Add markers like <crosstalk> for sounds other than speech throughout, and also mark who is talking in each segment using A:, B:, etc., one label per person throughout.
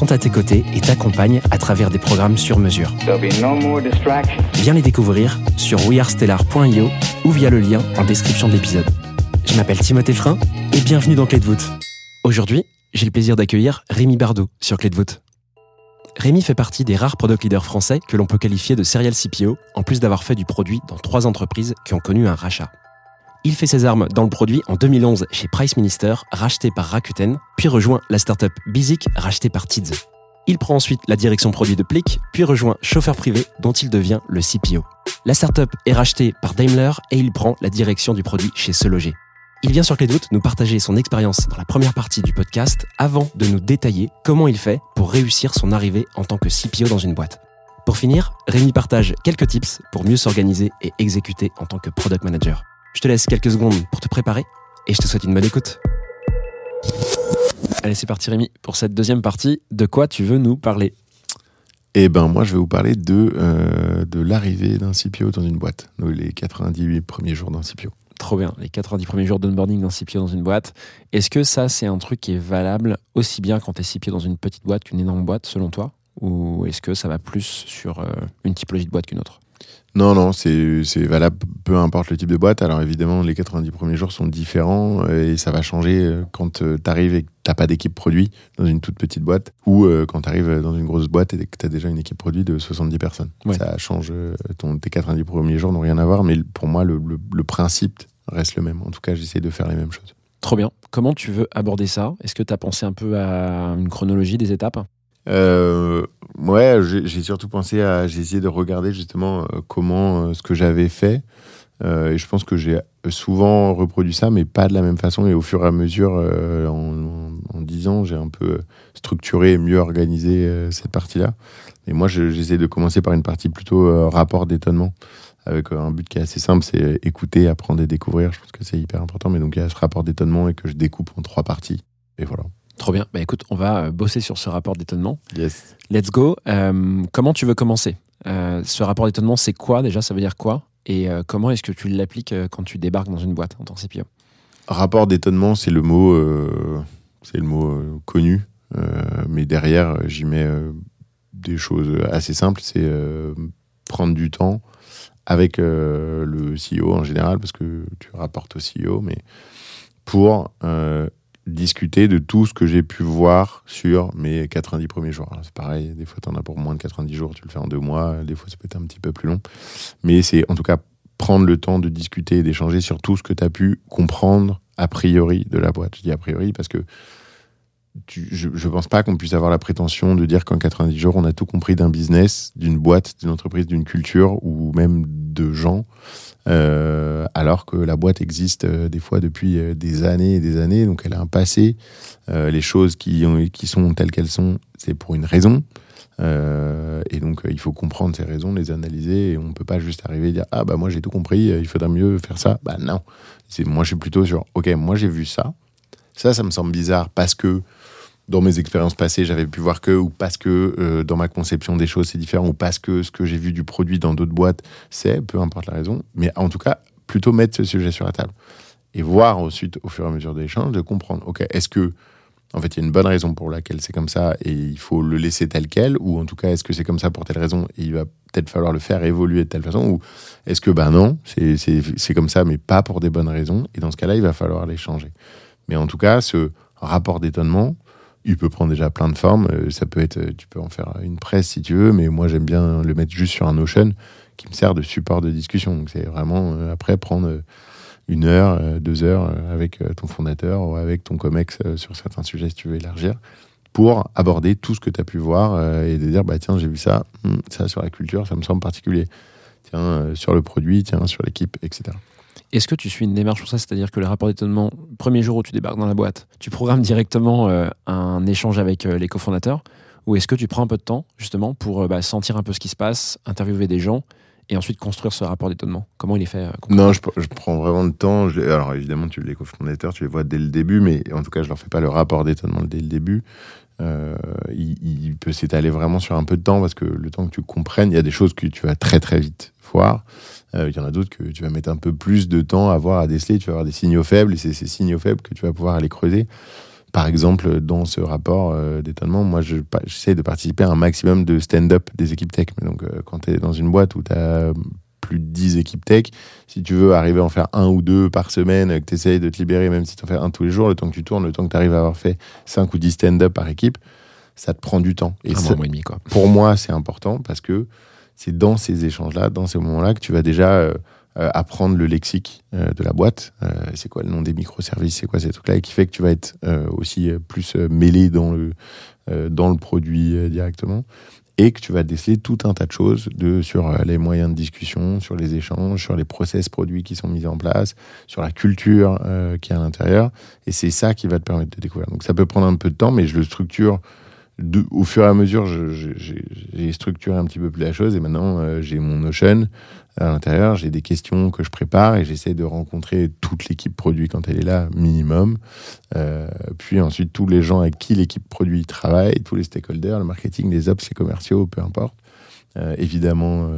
A: sont à tes côtés et t'accompagnent à travers des programmes sur mesure.
B: No.
A: Viens les découvrir sur wearestellar.io ou via le lien en description de l'épisode. Je m'appelle Timothée Frein et bienvenue dans Clé de voûte. Aujourd'hui, j'ai le plaisir d'accueillir Rémi Bardot sur Clé de voûte. Rémi fait partie des rares product leaders français que l'on peut qualifier de serial CPO, en plus d'avoir fait du produit dans trois entreprises qui ont connu un rachat. Il fait ses armes dans le produit en 2011 chez Price Minister, racheté par Rakuten, puis rejoint la startup Bizik, rachetée par Tids. Il prend ensuite la direction produit de Plick, puis rejoint Chauffeur Privé, dont il devient le CPO. La startup est rachetée par Daimler et il prend la direction du produit chez Se Loger. Il vient sur Clé nous partager son expérience dans la première partie du podcast avant de nous détailler comment il fait pour réussir son arrivée en tant que CPO dans une boîte. Pour finir, Rémi partage quelques tips pour mieux s'organiser et exécuter en tant que product manager. Je te laisse quelques secondes pour te préparer et je te souhaite une bonne écoute. Allez, c'est parti Rémi pour cette deuxième partie. De quoi tu veux nous parler?
C: Eh ben moi je vais vous parler de, euh, de l'arrivée d'un CPO dans une boîte, donc les 98 premiers jours d'un CPO.
A: Trop bien, les 90 premiers jours d'onboarding d'un CPO dans une boîte. Est-ce que ça, c'est un truc qui est valable aussi bien quand tu es CPO dans une petite boîte qu'une énorme boîte, selon toi? Ou est-ce que ça va plus sur euh, une typologie de boîte qu'une autre?
C: Non, non, c'est valable peu importe le type de boîte. Alors évidemment les 90 premiers jours sont différents euh, et ça va changer euh, quand tu arrives et que tu pas d'équipe produit dans une toute petite boîte ou euh, quand tu arrives dans une grosse boîte et que tu as déjà une équipe produit de 70 personnes.
A: Ouais.
C: Ça change, euh, ton, tes 90 premiers jours n'ont rien à voir, mais pour moi le, le- le principe reste le même. En tout cas j'essaie de faire les mêmes choses.
A: Trop bien. Comment tu veux aborder ça? Est-ce que tu as pensé un peu à une chronologie des étapes?
C: Euh, ouais, j'ai surtout pensé à. J'ai essayé de regarder justement euh, comment euh, ce que j'avais fait. Euh, et je pense que j'ai souvent reproduit ça, mais pas de la même façon. Et au fur et à mesure, en, 10 ans, j'ai un peu structuré et mieux organisé cette partie-là. Et moi, je- j'essaie de commencer par une partie plutôt rapport d'étonnement, avec un but qui est assez simple, c'est écouter, apprendre et découvrir. Je pense que c'est hyper important. Mais donc, il y a ce rapport d'étonnement et que je découpe en trois parties. Et voilà.
A: Trop bien. Bah écoute, on va euh, bosser sur ce rapport d'étonnement.
C: Yes.
A: Let's go. Euh, comment tu veux commencer? Euh, Ce rapport d'étonnement, c'est quoi déjà? Ça veut dire quoi? Et euh, comment est-ce que tu l'appliques quand tu débarques dans une boîte en tant que CPO
C: Rapport d'étonnement, c'est le mot, c'est le mot connu, mais derrière, j'y mets des choses assez simples. C'est prendre du temps avec le CEO en général, parce que tu rapportes au CEO, mais pour discuter de tout ce que j'ai pu voir sur mes 90 premiers jours. C'est pareil, des fois, tu en as pour moins de 90 jours, tu le fais en deux mois, des fois, ça peut être un petit peu plus long. Mais c'est en tout cas prendre le temps de discuter et d'échanger sur tout ce que tu as pu comprendre a priori de la boîte. Je dis a priori parce que je ne pense pas qu'on puisse avoir la prétention de dire qu'en 90 jours, on a tout compris d'un business, d'une boîte, d'une entreprise, d'une culture ou même de gens, euh, alors que la boîte existe euh, des fois depuis euh, des années et des années, donc elle a un passé. Les choses qui, ont- qui sont telles qu'elles sont, c'est pour une raison. Et donc, il faut comprendre ces raisons, les analyser, et on ne peut pas juste arriver et dire Ah, bah moi j'ai tout compris, il faudrait mieux faire ça. Bah non. Moi, je suis plutôt sur Ok, moi j'ai vu ça. Ça, ça me semble bizarre parce que dans mes expériences passées, j'avais pu voir que, ou parce que euh, dans ma conception des choses, c'est différent, ou parce que ce que j'ai vu du produit dans d'autres boîtes, c'est, peu importe la raison. Mais en tout cas, plutôt mettre ce sujet sur la table. Et voir ensuite, au fur et à mesure de l'échange, de comprendre Ok, est-ce que en fait, il y a une bonne raison pour laquelle c'est comme ça et il faut le laisser tel quel, ou en tout cas, est-ce que c'est comme ça pour telle raison et il va peut-être falloir le faire évoluer de telle façon, ou est-ce que, ben non, c'est comme ça, mais pas pour des bonnes raisons, et dans ce cas-là, il va falloir les changer. Mais en tout cas, ce rapport d'étonnement, il peut prendre déjà plein de formes. Euh, Ça peut être, euh, tu peux en faire une presse si tu veux, mais moi j'aime bien le mettre juste sur un Notion, qui me sert de support de discussion. C'est vraiment euh, après prendre une heure, deux heures avec ton fondateur ou avec ton COMEX sur certains sujets si tu veux élargir pour aborder tout ce que tu as pu voir et de dire bah tiens j'ai vu ça, hum, ça sur la culture ça me semble particulier, tiens sur le produit, tiens sur l'équipe, etc.
A: Est-ce que tu suis une démarche pour ça C'est-à-dire que le rapport d'étonnement, premier jour où tu débarques dans la boîte, tu programmes directement euh, un échange avec euh, les cofondateurs Ou est-ce que tu prends un peu de temps, justement, pour euh, bah, sentir un peu ce qui se passe, interviewer des gens et ensuite construire ce rapport d'étonnement? Comment il est fait
C: Non, je, prends vraiment le temps. Je alors évidemment, tu les cofondateurs, tu les vois dès le début, mais en tout cas, je leur fais pas le rapport d'étonnement dès le début. Euh, il, peut s'étaler vraiment sur un peu de temps parce que le temps que tu comprennes, il y a des choses que tu vas très très vite voir. Euh, il y en a d'autres que tu vas mettre un peu plus de temps à voir, à déceler. Tu vas avoir des signaux faibles et c'est ces signaux faibles que tu vas pouvoir aller creuser. Par exemple, dans ce rapport euh, d'étonnement, moi, j'essaie de participer à un maximum de stand-up des équipes tech. Mais donc, euh, quand tu es dans une boîte où tu as plus de 10 équipes tech, si tu veux arriver à en faire un ou deux par semaine, que tu essayes de te libérer, même si tu en fais un tous les jours, le temps que tu tournes, le temps que tu arrives à avoir fait 5 ou 10 stand-up par équipe, ça te prend du temps. Et
A: Un mois et demi, quoi.
C: pour moi, c'est important parce que c'est dans ces échanges-là, dans ces moments-là, que tu vas déjà euh, euh, apprendre le lexique euh, de la boîte. Euh, c'est quoi le nom des microservices, c'est quoi ces trucs-là, et qui fait que tu vas être aussi plus mêlé dans le, dans le produit directement. Et que tu vas déceler tout un tas de choses de, sur euh, les moyens de discussion, sur les échanges, sur les process produits qui sont mis en place, sur la culture euh, qui est à l'intérieur. Et c'est ça qui va te permettre de découvrir. Donc ça peut prendre un peu de temps, mais je le structure au fur et à mesure, j'ai structuré un petit peu plus la chose et maintenant euh, j'ai mon Notion à l'intérieur, j'ai des questions que je prépare et j'essaie de rencontrer toute l'équipe produit quand elle est là, minimum. Euh, puis ensuite, tous les gens avec qui l'équipe produit travaille, tous les stakeholders, le marketing, les ops, les commerciaux, peu importe. Euh, évidemment,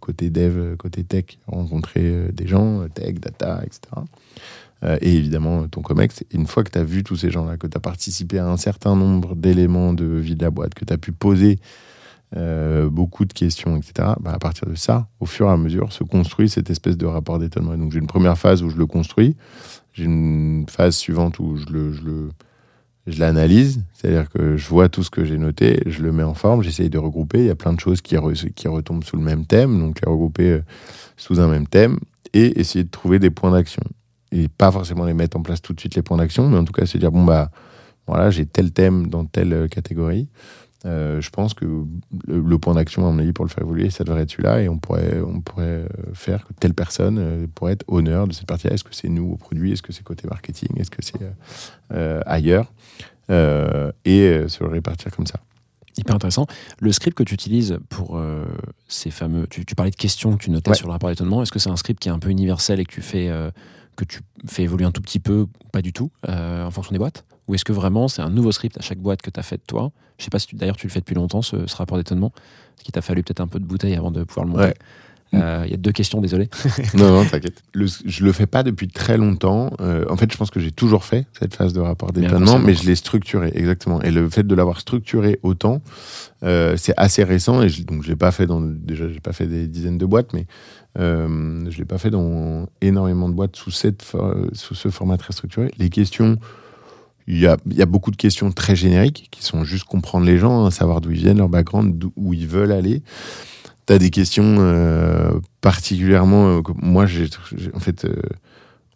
C: côté dev, côté tech, rencontrer des gens, tech, data, etc. Euh, et évidemment, ton COMEX. Une fois que tu as vu tous ces gens-là, que tu as participé à un certain nombre d'éléments de vie de la boîte, que tu as pu poser euh, beaucoup de questions, etc., bah, à partir de ça, au fur et à mesure, se construit cette espèce de rapport d'étonnement. Donc j'ai une première phase où je le construis, j'ai une phase suivante où je le, je le, je l'analyse, c'est-à-dire que je vois tout ce que j'ai noté, je le mets en forme, j'essaye de regrouper. Il y a plein de choses qui retombent sous le même thème, donc les regrouper euh, sous un même thème et essayer de trouver des points d'action. Et pas forcément les mettre en place tout de suite les points d'action, mais en tout cas se dire bon bah voilà j'ai tel thème dans telle euh, catégorie. Euh, je pense que le, le point d'action à mon avis pour le faire évoluer ça devrait être celui-là et on pourrait on pourrait euh, faire que telle personne pourrait être honneur de cette partie-là. Est-ce que c'est nous au produit? Est-ce que c'est côté marketing? Est-ce que c'est euh, ailleurs? Et se le répartir comme ça.
A: Hyper intéressant. Le script que tu utilises pour euh, ces fameux. Tu, tu parlais de questions que tu notais
C: Ouais.
A: sur le rapport d'étonnement. Est-ce que c'est un script qui est un peu universel et que tu fais, euh, que tu fais évoluer un tout petit peu, pas du tout, euh, en fonction des boîtes? Ou est-ce que vraiment c'est un nouveau script à chaque boîte que tu as fait toi? Je sais pas si d'ailleurs tu le fais depuis longtemps, ce, rapport d'étonnement, ce qui t'a fallu peut-être un peu de bouteille avant de pouvoir le.
C: Ouais.
A: Euh, Il y a deux questions, désolé. <laughs>
C: non, non, t'inquiète. Je le fais pas depuis très longtemps. Euh, en fait, je pense que j'ai toujours fait cette phase de rapport d'étonnement, mais je l'ai structuré, exactement. Et le fait de l'avoir structuré autant, euh, c'est assez récent. Et je, donc, je l'ai pas fait dans, déjà, j'ai pas fait des dizaines de boîtes, mais euh, je l'ai pas fait dans énormément de boîtes sous, cette, for- sous ce format très structuré. Les questions, il y a, il y a beaucoup de questions très génériques qui sont juste comprendre les gens, hein, savoir d'où ils viennent, leur background, où ils veulent aller. Tu as des questions euh, particulièrement. euh, moi, j'ai, en fait, euh,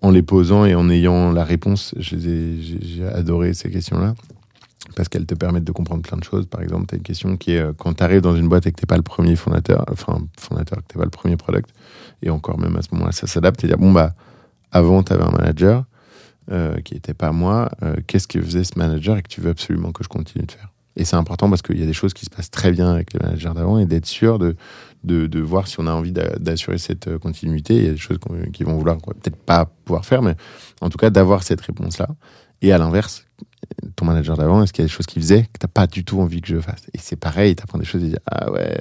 C: en les posant et en ayant la réponse, j'ai, adoré ces questions-là. Parce qu'elles te permettent de comprendre plein de choses. Par exemple, tu as une question qui est quand tu arrives dans une boîte et que tu pas le premier fondateur, enfin, fondateur, que tu pas le premier product, et encore même à ce moment-là, ça s'adapte et dire bon, bah, avant, tu avais un manager qui n'était pas moi. Qu'est-ce que faisait ce manager et que tu veux absolument que je continue de faire? Et c'est important parce qu'il y a des choses qui se passent très bien avec les managers d'avant et d'être sûr de, de, voir si on a envie d'a- d'assurer cette euh, continuité. Il y a des choses qu'ils vont vouloir peut-être pas pouvoir faire, mais en tout cas d'avoir cette réponse-là. Et à l'inverse, ton manager d'avant, est-ce qu'il y a des choses qu'il faisait que tu n'as pas du tout envie que je fasse? Et c'est pareil, tu apprends des choses et tu dis Ah ouais,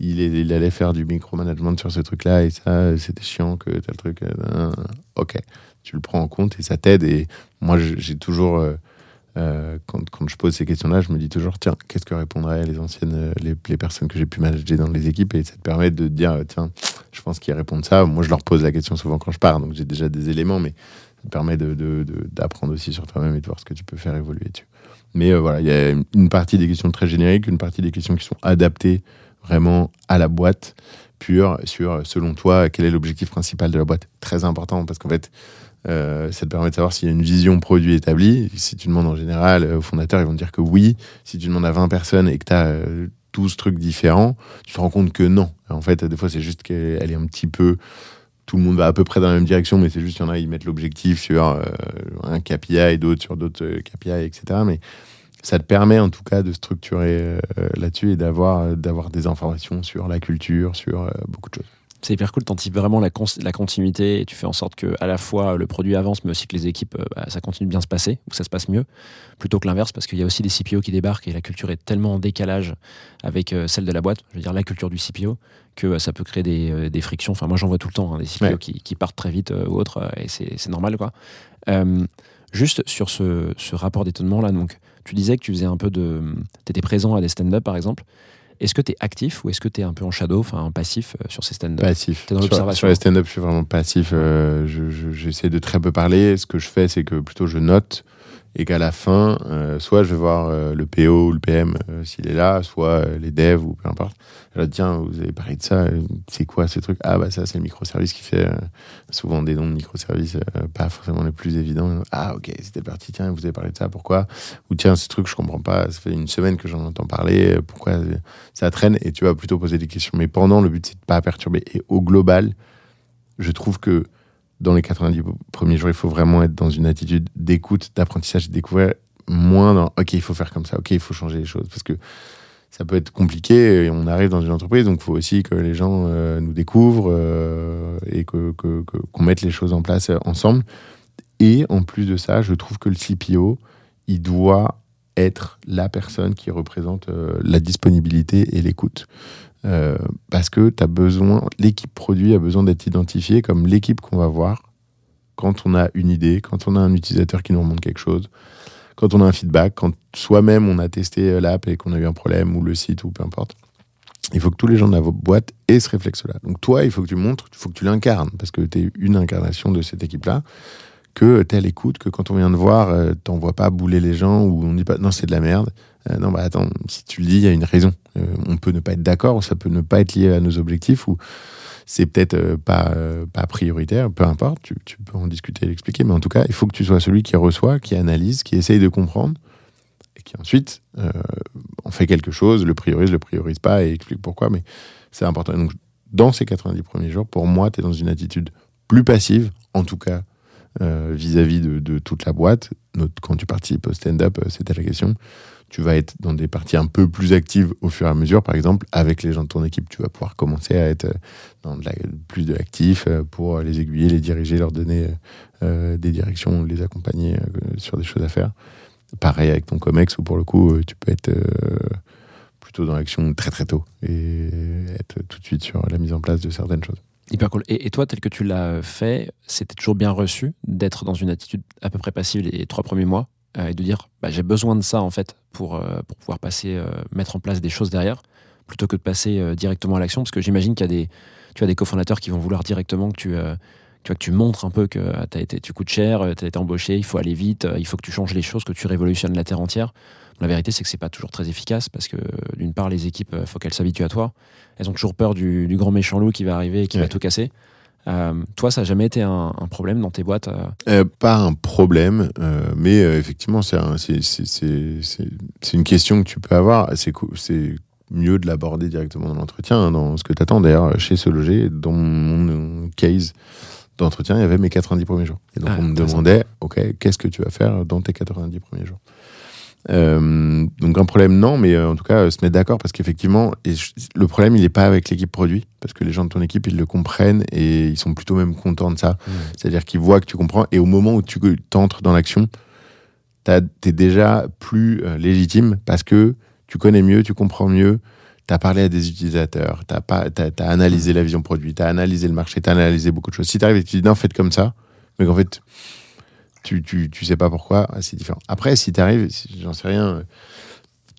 C: il, allait faire du micromanagement sur ce truc-là et ça, c'était chiant que tel truc. euh, ok, tu le prends en compte et ça t'aide. Et moi, j'ai toujours. euh, euh, quand, je pose ces questions-là, je me dis toujours, tiens, qu'est-ce que répondraient les anciennes, les, personnes que j'ai pu manager dans les équipes? Et ça te permet de dire, tiens, je pense qu'ils répondent ça. Moi, je leur pose la question souvent quand je pars, donc j'ai déjà des éléments, mais ça te permet d'apprendre aussi sur toi-même et de voir ce que tu peux faire évoluer dessus. Mais euh, voilà, il y a une partie des questions très génériques, une partie des questions qui sont adaptées vraiment à la boîte, pure sur, selon toi, quel est l'objectif principal de la boîte? Très important parce qu'en fait, euh, ça te permet de savoir s'il y a une vision produit établie. Si tu demandes en général euh, aux fondateurs, ils vont te dire que oui. Si tu demandes à 20 personnes et que tu as euh, 12 trucs différents, tu te rends compte que non. En fait, des fois, c'est juste qu'elle est un petit peu. Tout le monde va à peu près dans la même direction, mais c'est juste qu'il y en a, ils mettent l'objectif sur euh, un KPI et d'autres sur d'autres KPI, etc. Mais ça te permet en tout cas de structurer là-dessus et d'avoir des informations sur la culture, sur beaucoup de choses.
A: C'est hyper cool, t'anticipes vraiment la, la continuité et tu fais en sorte que à la fois le produit avance, mais aussi que les équipes, euh, bah, ça continue de bien se passer, ou ça se passe mieux, plutôt que l'inverse, parce qu'il y a aussi des CPO qui débarquent et la culture est tellement en décalage avec euh, celle de la boîte, je veux dire la culture du CPO, que euh, ça peut créer des, des frictions. Enfin, moi j'en vois tout le temps, hein, des CPO
C: Ouais.
A: qui, qui partent très vite euh, ou autre, et c'est normal quoi. Euh, juste sur ce, ce rapport d'étonnement là, donc tu disais que tu faisais un peu de. Tu étais présent à des stand-up par exemple. Est-ce que tu es actif ou est-ce que tu es un peu en shadow, enfin en passif euh, sur ces stand-up?
C: Passif.
A: T'es dans
C: Sur-
A: l'observation.
C: Sur les stand-up, je suis vraiment passif. euh, je- je- J'essaie de très peu parler. Ce que je fais, c'est que plutôt je note et qu'à la fin, euh, soit je vais voir euh, le PO ou le PM euh, s'il est là, soit les devs ou peu importe. Je leur dis, tiens, vous avez parlé de ça, c'est quoi ce truc? Ah, bah ça, c'est le microservice qui fait souvent des noms de microservices pas forcément les plus évidents. Ah, ok, c'était parti, tiens, vous avez parlé de ça, pourquoi? Ou tiens, ce truc, je comprends pas, ça fait une semaine que j'en entends parler, pourquoi ça traîne? Et tu vas plutôt poser des questions. Mais pendant, le but, c'est de pas perturber. Et au global, je trouve que dans les 90 premiers jours, il faut vraiment être dans une attitude d'écoute, d'apprentissage, de découvrir, moins dans OK, il faut faire comme ça, OK, il faut changer les choses. Parce que ça peut être compliqué et on arrive dans une entreprise, donc il faut aussi que les gens euh, nous découvrent euh, et que, que- qu'on mette les choses en place euh, ensemble. Et en plus de ça, je trouve que le CPO, il doit être la personne qui représente la disponibilité et l'écoute. Euh, parce que besoin, l'équipe produit a besoin d'être identifiée comme l'équipe qu'on va voir quand on a une idée, quand on a un utilisateur qui nous remonte quelque chose, quand on a un feedback, quand soi-même on a testé euh, l'app et qu'on a eu un problème ou le site ou peu importe. Il faut que tous les gens de la boîte aient ce réflexe-là. Donc toi, il faut que tu montres, il faut que tu l'incarnes parce que tu es une incarnation de cette équipe-là que tu à l'écoute, que quand on vient de voir, euh, t'envoies pas bouler les gens ou on dit pas non, c'est de la merde. Euh, non, bah attends, si tu le dis, il y a une raison. Euh, on peut ne pas être d'accord, ça peut ne pas être lié à nos objectifs ou c'est peut-être euh, pas, pas prioritaire, peu importe, tu, tu peux en discuter et l'expliquer, mais en tout cas, il faut que tu sois celui qui reçoit, qui analyse, qui essaye de comprendre et qui ensuite en fait quelque chose, le priorise, le priorise pas et explique pourquoi, mais c'est important. Donc, dans ces 90 premiers jours, pour moi, tu es dans une attitude plus passive, en tout cas euh, vis-à-vis de, toute la boîte. Quand tu participes au stand-up, euh, c'était la question. Tu vas être dans des parties un peu plus actives au fur et à mesure. Par exemple, avec les gens de ton équipe, tu vas pouvoir commencer à être euh, dans de la- plus de l'actif pour les aiguiller, les diriger, leur donner des directions, les accompagner sur des choses à faire. Pareil avec ton COMEX, où pour le coup, tu peux être plutôt dans l'action très très tôt et être tout de suite sur la mise en place de certaines choses.
A: Hyper cool. Et, toi, tel que tu l'as fait, c'était toujours bien reçu d'être dans une attitude à peu près passive les trois premiers mois euh, et de dire bah, j'ai besoin de ça en fait pour, euh, pour pouvoir passer, euh, mettre en place des choses derrière plutôt que de passer euh, directement à l'action parce que j'imagine qu'il y a des, des cofondateurs qui vont vouloir directement que tu, euh, tu, vois, que tu montres un peu que euh, été, tu coûtes cher, tu as été embauché, il faut aller vite, euh, il faut que tu changes les choses, que tu révolutionnes la terre entière. La vérité, c'est que c'est pas toujours très efficace parce que d'une part, les équipes, il faut qu'elles s'habituent à toi. Elles ont toujours peur du, du grand méchant loup qui va arriver et qui va tout casser. Euh, toi, ça n'a jamais été un, un problème dans tes boîtes euh,
C: Euh, pas un problème, euh, mais euh, effectivement, c'est un- c'est- c'est- c'est- c'est- c'est une question que tu peux avoir. C'est mieux de l'aborder directement dans l'entretien, hein, dans ce que tu attends. D'ailleurs, chez ce loger, dans mon euh, case d'entretien, il y avait mes 90 premiers jours. Et donc,
A: Ah,
C: on me demandait, OK, qu'est-ce que tu vas faire dans tes 90 premiers jours? Euh, donc un problème non, mais euh, en tout cas euh, se mettre d'accord parce qu'effectivement le problème il n'est pas avec l'équipe produit parce que les gens de ton équipe ils le comprennent et ils sont plutôt même contents de ça. C'est-à-dire qu'ils voient que tu comprends et au moment où tu entres dans l'action, t'es déjà plus légitime parce que tu connais mieux, tu comprends mieux, tu as parlé à des utilisateurs, tu as, analysé la vision produit, tu as analysé le marché, tu as analysé beaucoup de choses. Si tu arrives et que tu dis non, faites comme ça, mais qu'en fait, tu, tu, tu sais pas pourquoi, ah, c'est différent. Après, si tu arrives, j'en sais rien,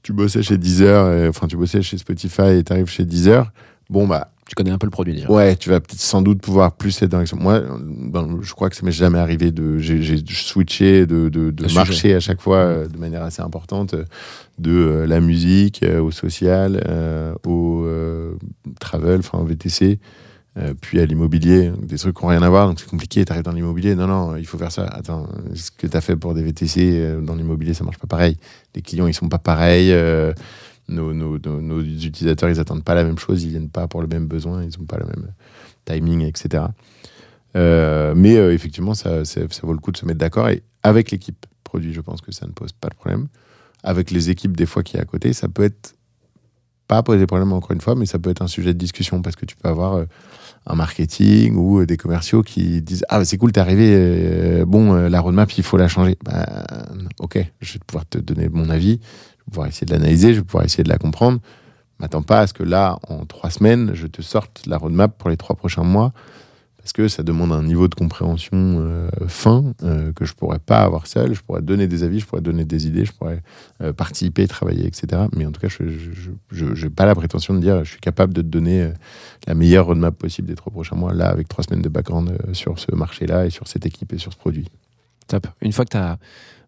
C: tu bossais chez Deezer, euh, enfin tu bossais chez Spotify et tu arrives chez Deezer, bon, bah,
A: Tu connais un peu le produit déjà.
C: Ouais, tu vas peut-être sans doute pouvoir plus être dans l'action. Moi, dans- je crois que ça m'est jamais arrivé de. J'ai switché de, de, de marché
A: sujet.
C: à chaque fois euh, de manière assez importante, euh, de euh, la musique euh, au social, au travel, enfin au VTC, euh, puis à l'immobilier, des trucs qui n'ont rien à voir, donc c'est compliqué. Tu arrives dans l'immobilier, non, non, il faut faire ça. Attends, ce que tu as fait pour des VTC euh, dans l'immobilier, ça marche pas pareil. Les clients, ils sont pas pareils. euh, nos, nos, nos, utilisateurs, ils attendent pas la même chose, ils viennent pas pour le même besoin, ils ont pas le même timing, etc. Euh, mais euh, effectivement, ça, ça, vaut le coup de se mettre d'accord. Et avec l'équipe produit, je pense que ça ne pose pas de problème. Avec les équipes, des fois, qui est à côté, ça peut être pas poser problème encore une fois, mais ça peut être un sujet de discussion parce que tu peux avoir euh, un marketing ou euh, des commerciaux qui disent Ah, c'est cool, t'es arrivé, euh, bon, euh, la roadmap, il faut la changer. Bah, ok, je vais pouvoir te donner mon avis, vais pouvoir essayer de l'analyser, je vais pouvoir essayer de la comprendre. M'attends pas à ce que là, en trois semaines, je te sorte la roadmap pour les trois prochains mois parce que ça demande un niveau de compréhension euh, fin euh, que je pourrais pas avoir seul. Je pourrais donner des avis, je pourrais donner des idées, je pourrais euh, participer, travailler, etc. Mais en tout cas, je n'ai pas la prétention de dire je suis capable de te donner la meilleure roadmap possible des trois prochains mois, là, avec trois semaines de background sur ce marché-là et sur cette équipe et sur ce produit.
A: Top. Une fois que tu as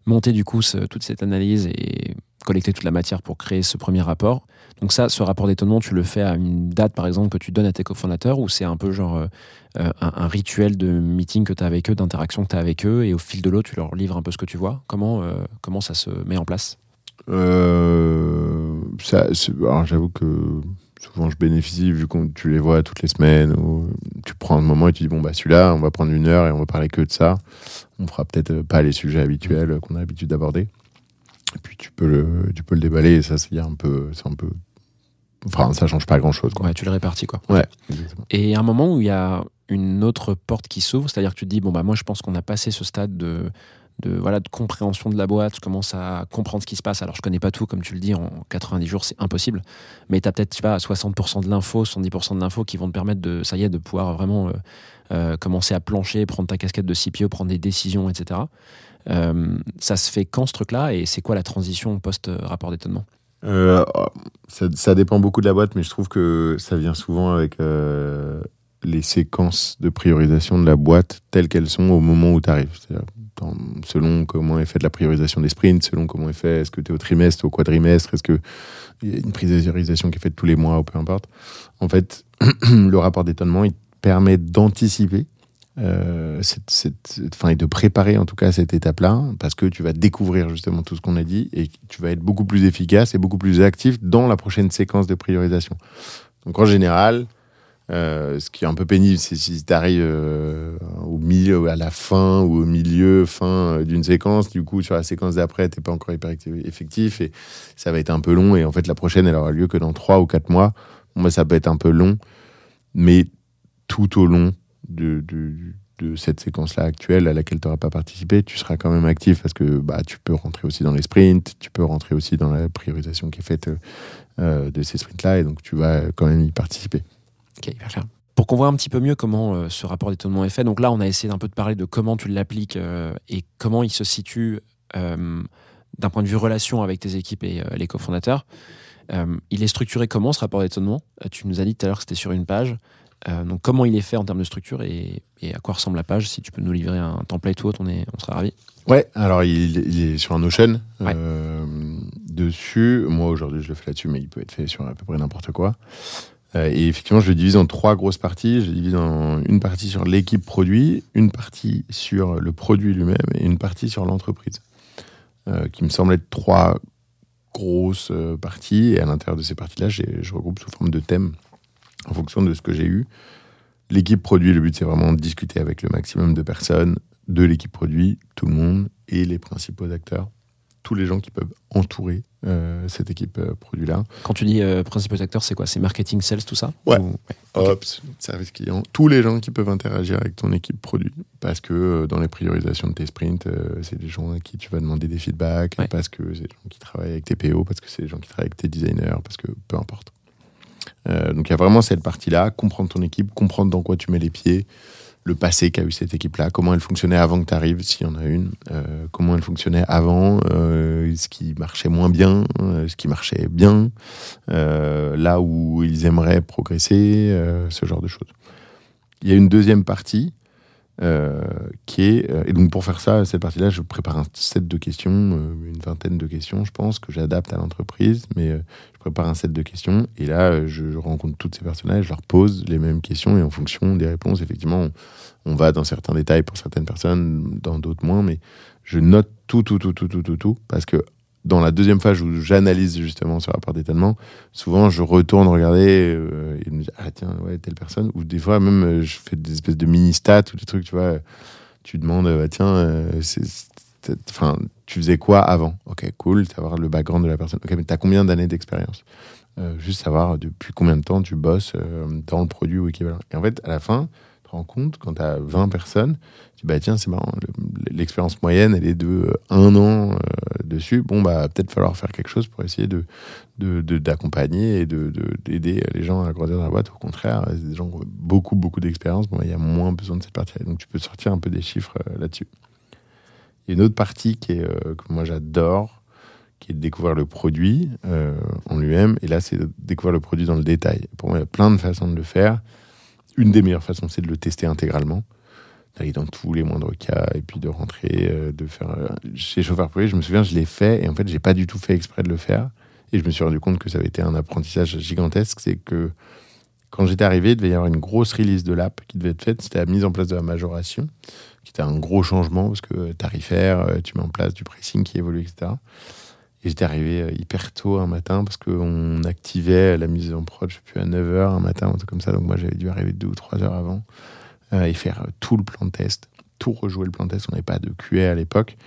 A: monté du coup toute cette analyse et collecté toute la matière pour créer ce premier rapport, donc ça, ce rapport d'étonnement, tu le fais à une date par exemple que tu donnes à tes cofondateurs ou c'est un peu genre euh, euh, un, rituel de meeting que tu as avec eux, d'interaction que tu as avec eux et au fil de l'eau, tu leur livres un peu ce que tu vois. Comment, euh, comment ça se met en place?
C: Alors j'avoue que souvent je bénéficie vu que tu les vois toutes les semaines ou tu prends un moment et tu dis bon bah celui-là on va prendre une heure et on va parler que de ça. On fera peut-être pas les sujets habituels qu'on a l'habitude d'aborder et puis tu peux le tu peux le déballer et ça c'est un peu c'est un peu enfin ça change pas grand chose quoi
A: Ouais, tu le répartis quoi.
C: ouais exactement.
A: Et à un moment où il y a une autre porte qui s'ouvre, c'est-à-dire que tu te dis, bon, bah, moi, je pense qu'on a passé ce stade de, de, voilà, de compréhension de la boîte, je commence à comprendre ce qui se passe. Alors, je connais pas tout, comme tu le dis, en 90 jours, c'est impossible. Mais tu as peut-être, sais pas, 60% de l'info, 70% de l'info qui vont te permettre de, ça y est, de pouvoir vraiment euh, euh, commencer à plancher, prendre ta casquette de CPO, prendre des décisions, etc. Euh, ça se fait quand ce truc-là et c'est quoi la transition post-rapport d'étonnement?
C: Euh, ça, dépend beaucoup de la boîte, mais je trouve que ça vient souvent avec euh, les séquences de priorisation de la boîte telles qu'elles sont au moment où tu arrives. Selon comment est faite la priorisation des sprints, selon comment est fait, est-ce que tu es au trimestre, au quadrimestre, est-ce qu'il y a une priorisation qui est faite tous les mois ou peu importe. En fait, <clears throat> le rapport d'étonnement, il permet d'anticiper euh, et de préparer en tout cas cette étape-là, parce que tu vas découvrir justement tout ce qu'on a dit et tu vas être beaucoup plus efficace et beaucoup plus actif dans la prochaine séquence de priorisation. Donc en général, euh, ce qui est un peu pénible, c'est si tu arrives au milieu, à la fin ou au milieu, fin euh, d'une séquence, du coup sur la séquence d'après, t'es pas encore hyper effectif et ça va être un peu long. Et en fait, la prochaine, elle aura lieu que dans trois ou quatre mois. Bon, ça peut être un peu long, mais tout au long de, cette séquence-là actuelle à laquelle tu n'auras pas participé, tu seras quand même actif parce que bah, tu peux rentrer aussi dans les sprints, tu peux rentrer aussi dans la priorisation qui est faite euh, de ces sprints-là et donc tu vas quand même y participer.
A: Ok, hyper clair. Pour qu'on voit un petit peu mieux comment euh, ce rapport d'étonnement est fait, donc là, on a essayé d'un peu de parler de comment tu l'appliques euh, et comment il se situe d'un point de vue relation avec tes équipes et les cofondateurs. Il est structuré comment ce rapport d'étonnement? Tu nous as dit tout à l'heure que c'était sur une page. Euh, donc comment il est fait en termes de structure et, et à quoi ressemble la page? Si tu peux nous livrer un template ou autre, on, est, on sera ravis.
C: Ouais, alors il, il est sur un Notion.
A: Ouais.
C: Euh, dessus, moi aujourd'hui je le fais là-dessus, mais il peut être fait sur à peu près n'importe quoi. Euh, et effectivement, je le divise en trois grosses parties. Je le divise en une partie sur l'équipe produit, une partie sur le produit lui-même et une partie sur l'entreprise. Qui me semble être trois grosses parties. Et à l'intérieur de ces parties-là, je regroupe sous forme de thèmes en fonction de ce que j'ai eu. L'équipe produit, le but c'est vraiment de discuter avec le maximum de personnes de l'équipe produit, tout le monde et les principaux acteurs, tous les gens qui peuvent entourer euh, cette équipe euh, produit-là.
A: Quand tu dis euh, principaux acteurs, c'est quoi? C'est marketing, sales, tout ça?
C: Ouais.
A: Ou-.
C: Ops, service client, tous les gens qui peuvent interagir avec ton équipe produit. Parce que dans les priorisations de tes sprints, c'est des gens à qui tu vas demander des feedbacks,
A: Ouais.
C: parce que c'est des gens qui travaillent avec tes PO, parce que c'est des gens qui travaillent avec tes designers, parce que peu importe. Euh, donc il y a vraiment cette partie-là, comprendre ton équipe, comprendre dans quoi tu mets les pieds, le passé qu'a eu cette équipe-là, comment elle fonctionnait avant que tu arrives, s'il y en a une, euh, comment elle fonctionnait avant, euh, ce qui marchait moins bien, ce qui marchait bien, là où ils aimeraient progresser, ce genre de choses. Il y a une deuxième partie qui est, et donc pour faire ça, cette partie-là, je prépare un set de questions, une vingtaine de questions, je pense, que j'adapte à l'entreprise, mais je prépare un set de questions, et là, euh, je, rencontre toutes ces personnes-là, je leur pose les mêmes questions, et en fonction des réponses, effectivement, on, va dans certains détails pour certaines personnes, dans d'autres moins, mais je note tout, tout, tout, tout, tout, tout, tout, parce que dans la deuxième phase où j'analyse justement ce rapport d'étonnement, souvent je retourne regarder euh, et me dis ah tiens ouais telle personne. Ou des fois même euh, je fais des espèces de mini stats ou des trucs tu vois. Tu demandes ah, tiens euh, enfin tu faisais quoi avant? Ok cool savoir le background de la personne ok mais t'as combien d'années d'expérience? Euh, juste savoir depuis combien de temps tu bosses euh, dans le produit ou équivalent et en fait à la fin tu te rends compte quand t'as 20 personnes tu dis bah tiens c'est marrant le- l'expérience moyenne elle est de euh, un an euh, dessus, bon, bah, peut-être falloir faire quelque chose pour essayer de, de, de- d'accompagner et de, de- d'aider les gens à grandir dans la boîte. Au contraire, des gens ont beaucoup, beaucoup d'expérience. Bon, il y a moins besoin de cette partie-là. Donc, tu peux sortir un peu des chiffres euh, là-dessus. Il y a une autre partie qui est, euh, que moi j'adore, qui est de découvrir le produit euh, en lui-même. Et là, c'est de découvrir le produit dans le détail. Pour moi, il y a plein de façons de le faire. Une des meilleures façons, c'est de le tester intégralement d'aller dans tous les moindres cas et puis de rentrer, euh, de faire. euh, chez chauffeur privé, je me souviens, je l'ai fait et en fait, j'ai pas du tout fait exprès de le faire. Et je me suis rendu compte que ça avait été un apprentissage gigantesque. C'est que quand j'étais arrivé, il devait y avoir une grosse release de l'app qui devait être faite. C'était la mise en place de la majoration, qui était un gros changement parce que tarifaire, euh, tu mets en place du pricing qui évolue, etc. Et j'étais arrivé euh, hyper tôt un matin parce qu'on activait la mise en prod, je sais plus, à 9h un matin, un truc comme ça. Donc moi, j'avais dû arriver deux ou trois heures avant euh, et faire euh, tout le plan test, tout rejouer le plan test. On n'avait pas de QA à l'époque.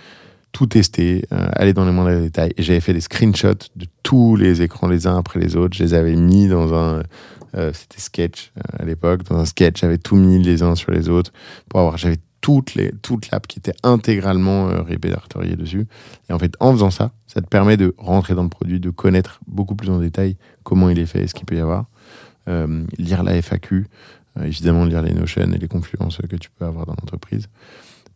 C: Tout tester, euh, aller dans les moindres détails. Et j'avais fait des screenshots de tous les écrans les uns après les autres. Je les avais mis dans un. euh, C'était sketch euh, à l'époque. Dans un sketch, j'avais tout mis les uns sur les autres pour avoir. Toutes les, toute l'app qui était intégralement euh, répertoriée dessus. Et en fait, en faisant ça, ça te permet de rentrer dans le produit, de connaître beaucoup plus en détail comment il est fait ce qu'il peut y avoir. Euh, lire la FAQ, euh, évidemment lire les notions et les confluences que tu peux avoir dans l'entreprise.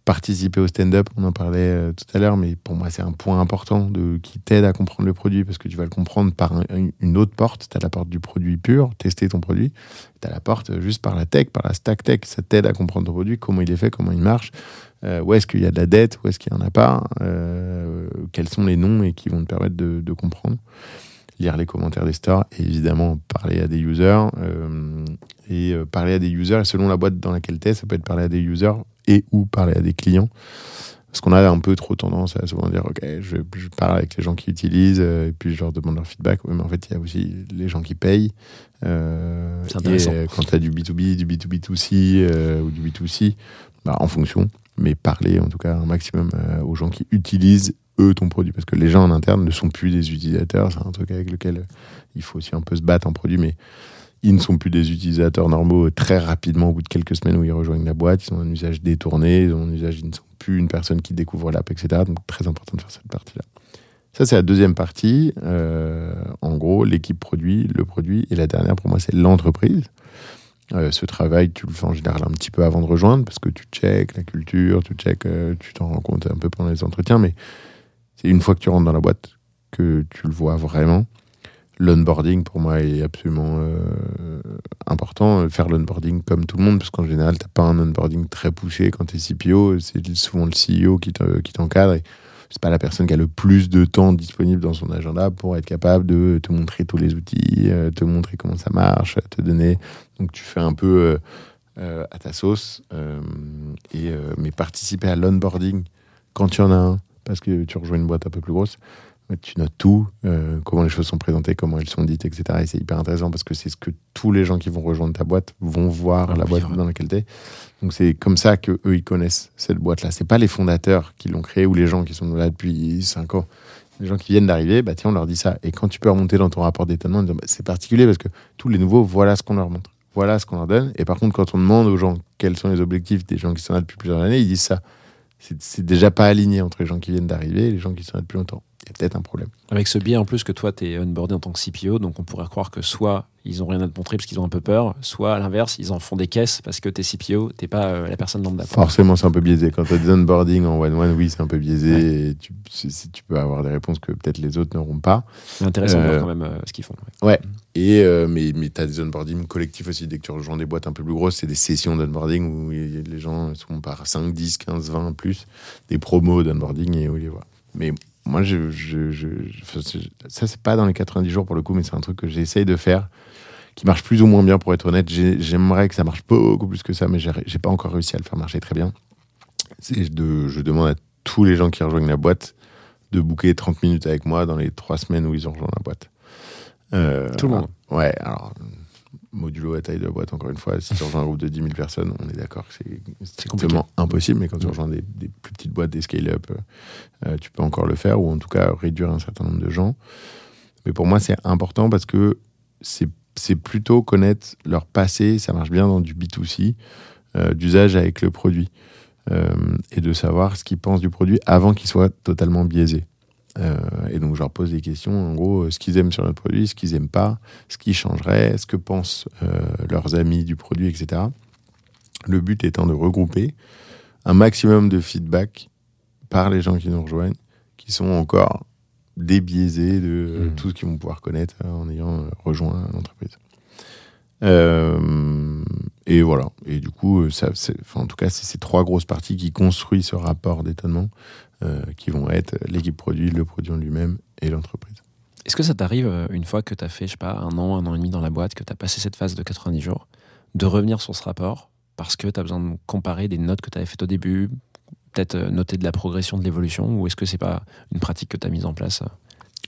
C: Participer au stand-up, on en parlait euh, tout à l'heure, mais pour moi c'est un point important qui t'aide à comprendre le produit parce que tu vas le comprendre par un- une autre porte. Tu as la porte du produit pur, tester ton produit. Tu as la porte euh, juste par la tech, par la stack tech. Ça t'aide à comprendre ton produit, comment il est fait, comment il marche, euh, où est-ce qu'il y a de la dette, où est-ce qu'il n'y en a pas, quels sont les noms et qui vont te permettre de comprendre. Lire les commentaires des stores et évidemment parler à des users. euh, et euh, parler à des users, et selon la boîte dans laquelle tu es, ça peut être parler à des users et ou parler à des clients. Parce qu'on a un peu trop tendance à souvent dire, OK, je, je parle avec les gens qui utilisent, euh, et puis je leur demande leur feedback. Oui, mais en fait, il y a aussi les gens qui payent.
A: C'est intéressant.
C: quand tu as du B2B, du B2B2C euh, ou du B2C, bah, en fonction, mais parler en tout cas un maximum aux gens qui utilisent eux ton produit. Parce que les gens en interne ne sont plus des utilisateurs. C'est un truc avec lequel il faut aussi un peu se battre en produit, mais ils ne sont plus des utilisateurs normaux très rapidement au bout de quelques semaines où ils rejoignent la boîte. Ils ont un usage détourné, ils ont un usage, ils ne sont plus une personne qui découvre l'app, etc. Donc très important de faire cette partie-là. Ça, c'est la deuxième partie. Euh, en gros, l'équipe produit, le produit. Et la dernière, pour moi, c'est l'entreprise. Euh, ce travail, tu le fais en général un petit peu avant de rejoindre parce que tu check la culture, tu check, euh, tu t'en rends compte un peu pendant les entretiens. Mais c'est une fois que tu rentres dans la boîte que tu le vois vraiment. L'onboarding, pour moi, est absolument euh, important. Faire l'onboarding comme tout le monde, parce qu'en général, tu n'as pas un onboarding très poussé quand tu es CPO. C'est souvent le CEO qui te- qui t'encadre. c'est pas la personne qui a le plus de temps disponible dans son agenda pour être capable de te montrer tous les outils, euh, te montrer comment ça marche, te donner. Donc, tu fais un peu euh, à ta sauce. mais participer à l'onboarding quand il y en a un, parce que tu rejoins une boîte un peu plus grosse, Tu notes tout, euh, comment les choses sont présentées, comment elles sont dites, etc. Et c'est hyper intéressant parce que c'est ce que tous les gens qui vont rejoindre ta boîte vont voir
A: Vont
C: la boîte dans laquelle tu es. Donc c'est comme ça que eux ils connaissent cette boîte-là. C'est pas les fondateurs qui l'ont créée ou les gens qui sont là depuis 5 ans. Les gens qui viennent d'arriver, bah tiens, on leur dit ça. Et quand tu peux remonter dans ton rapport d'étonnement, bah, c'est particulier parce que tous les nouveaux, voilà ce qu'on leur montre. Voilà ce qu'on leur donne. Et par contre, quand on demande aux gens quels sont les objectifs des gens qui sont là depuis plusieurs années, ils disent ça. C'est déjà pas aligné entre les gens qui viennent d'arriver et les gens qui sont là depuis longtemps. Il y a peut-être un problème.
A: Avec ce biais en plus que toi, tu es onboardé en tant que CPO, donc on pourrait croire que soit ils ont rien à te montrer parce qu'ils ont un peu peur, soit à l'inverse, ils en font des caisses parce que t'es CPO, t'es pas euh, la personne lambda.
C: Forcément, c'est un peu biaisé. Quand tu as des onboarding en one-one, oui, c'est un peu biaisé. Et tu, tu peux avoir des réponses que peut-être les autres n'auront pas.
A: C'est intéressant de
C: Euh,
A: voir quand même euh, ce qu'ils font. ouais.
C: Et, euh, mais mais tu as des onboarding collectifs aussi. Dès que tu rejoins des boîtes un peu plus grosses, c'est des sessions d'onboarding où les gens sont par 5, 10, 15, 20 plus, des promos d'onboarding et où les voient. Mais moi, je, je, je- ça, c'est pas dans les 90 jours pour le coup, mais c'est un truc que j'essaye de faire qui marche plus ou moins bien pour être honnête. J'ai- J'aimerais que ça marche beaucoup plus que ça, mais j'ai pas encore réussi à le faire marcher très bien. De, je demande à tous les gens qui rejoignent la boîte de booker 30 minutes avec moi dans les trois semaines où ils ont rejoint la boîte. Euh,
A: Tout le monde.
C: Ouais, alors, modulo la taille de la boîte, encore une fois, si tu rejoins un groupe de 10 000 personnes, on est d'accord que c'est strictement impossible, mais quand tu
A: Mm.
C: rejoins des, des plus petites boîtes, des scale-up, euh, euh, tu peux encore le faire, ou en tout cas réduire un certain nombre de gens. Mais pour moi, c'est important parce que c'est c'est plutôt connaître leur passé, ça marche bien dans du B2C, euh, d'usage avec le produit, euh, et de savoir ce qu'ils pensent du produit avant qu'il soit totalement biaisé. Euh, et donc, je leur pose des questions, en gros, euh, ce qu'ils aiment sur notre produit, ce qu'ils aiment pas, ce qui changerait, ce que pensent euh, leurs amis du produit, etc. Le but étant de regrouper un maximum de feedback par les gens qui nous rejoignent, qui sont encore débiaisés de
A: Mhm.
C: tout ce qu'ils vont pouvoir connaître euh, en ayant rejoint l'entreprise. Euh, et voilà. Et du coup, ça, c'est- enfin, en tout cas, c'est ces trois grosses parties qui construisent ce rapport d'étonnement, qui vont être l'équipe produit, le produit en lui-même et l'entreprise.
A: Est-ce que ça t'arrive, euh, une fois que tu as fait, je sais pas, un an, un an et demi dans la boîte, que tu as passé cette phase de 90 jours, de revenir sur ce rapport parce que tu as besoin de comparer des notes que tu avais faites au début, peut-être euh, noter de la progression, de l'évolution, ou est-ce que c'est pas une pratique que tu as mise en place euh?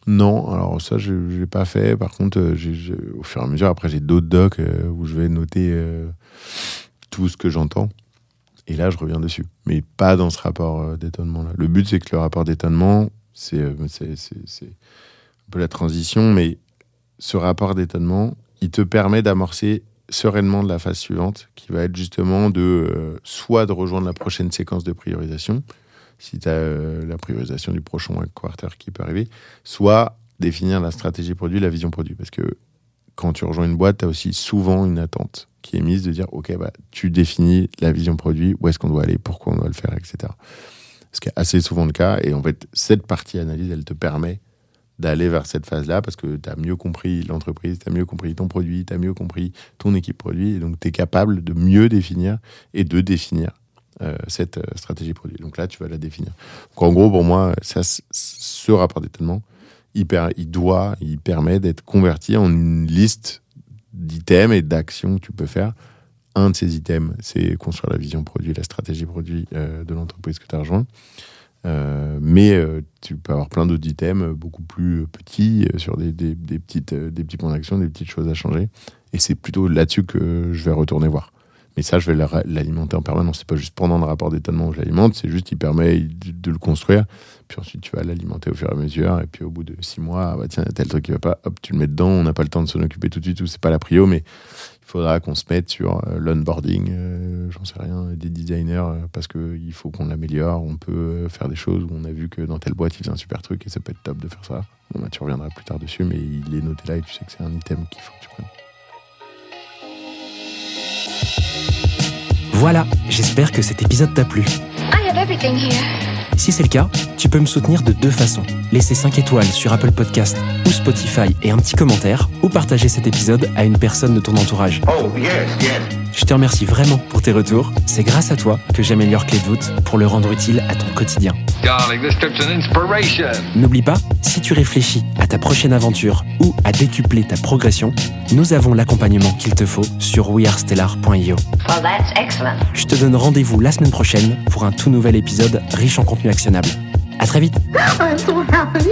C: Non, alors ça, je ne l'ai pas fait. Par contre, euh, au fur et à mesure, après, j'ai d'autres docs euh, où je vais noter euh, tout ce que j'entends. Et là, je reviens dessus. Mais pas dans ce rapport euh, d'étonnement-là. Le but, c'est que le rapport d'étonnement, c'est euh, c'est un peu la transition, mais ce rapport d'étonnement, il te permet d'amorcer sereinement de la phase suivante, qui va être justement de euh, soit de rejoindre la prochaine séquence de priorisation, si tu as la priorisation du prochain quarter qui peut arriver, soit définir la stratégie produit, la vision produit. Parce que quand tu rejoins une boîte, tu as aussi souvent une attente qui est mise de dire, OK, bah, tu définis la vision produit, où est-ce qu'on doit aller, pourquoi on doit le faire, etc. Ce qui est assez souvent le cas. Et en fait, cette partie analyse, elle te permet d'aller vers cette phase-là parce que tu as mieux compris l'entreprise, tu as mieux compris ton produit, tu as mieux compris ton équipe produit. Et donc, tu es capable de mieux définir et de définir euh, cette euh, stratégie produit. Donc là, tu vas la définir. Donc en gros, pour moi, ça, ce rapport d'étonnement, il, il doit, il permet d'être converti en une liste d'items et d'actions que tu peux faire. Un de ces items, c'est construire la vision produit, la stratégie produit euh, de l'entreprise que tu as rejoint. Euh, mais euh, tu peux avoir plein d'autres items beaucoup plus petits sur des, des- des petites, des petits points d'action, des petites choses à changer. Et c'est plutôt là-dessus que je vais retourner voir. Mais ça, je vais la- l'alimenter en permanence. C'est pas juste pendant le rapport d'étonnement où je l'alimente, c'est juste il permet de, le construire. Puis ensuite, tu vas l'alimenter au fur et à mesure. Et puis au bout de six mois, ah bah tiens, tel truc qui va pas, hop, tu le mets dedans. On n'a pas le temps de s'en occuper tout de suite ou c'est pas la prio, mais il faudra qu'on se mette sur euh, l'onboarding, euh, j'en sais rien, des designers, euh, parce qu'il faut qu'on l'améliore. On peut faire des choses où on a vu que dans telle boîte, il faisait un super truc et ça peut être top de faire ça. Bah, tu reviendras plus tard dessus, mais il est noté là et tu sais que c'est un item qu'il faut que tu prennes.
A: Voilà, j'espère que cet épisode t'a plu.
D: I have everything here.
A: Si c'est le cas, tu peux me soutenir de deux façons. Laisser 5 étoiles sur Apple Podcast ou Spotify et un petit commentaire, ou partager cet épisode à une personne de ton entourage.
B: Oh, yes, yes.
A: Je te remercie vraiment pour tes retours. C'est grâce à toi que j'améliore Clé de voûte pour le rendre utile à ton quotidien.
E: Darling, this trip's an inspiration.
A: N'oublie pas, si tu réfléchis à ta prochaine aventure ou à décupler ta progression, nous avons l'accompagnement qu'il te faut sur wearestellar.io.
D: Well, that's excellent.
A: Je te donne rendez-vous la semaine prochaine pour un tout nouvel épisode riche en contenu actionnable. À très vite <laughs>
D: I'm so happy.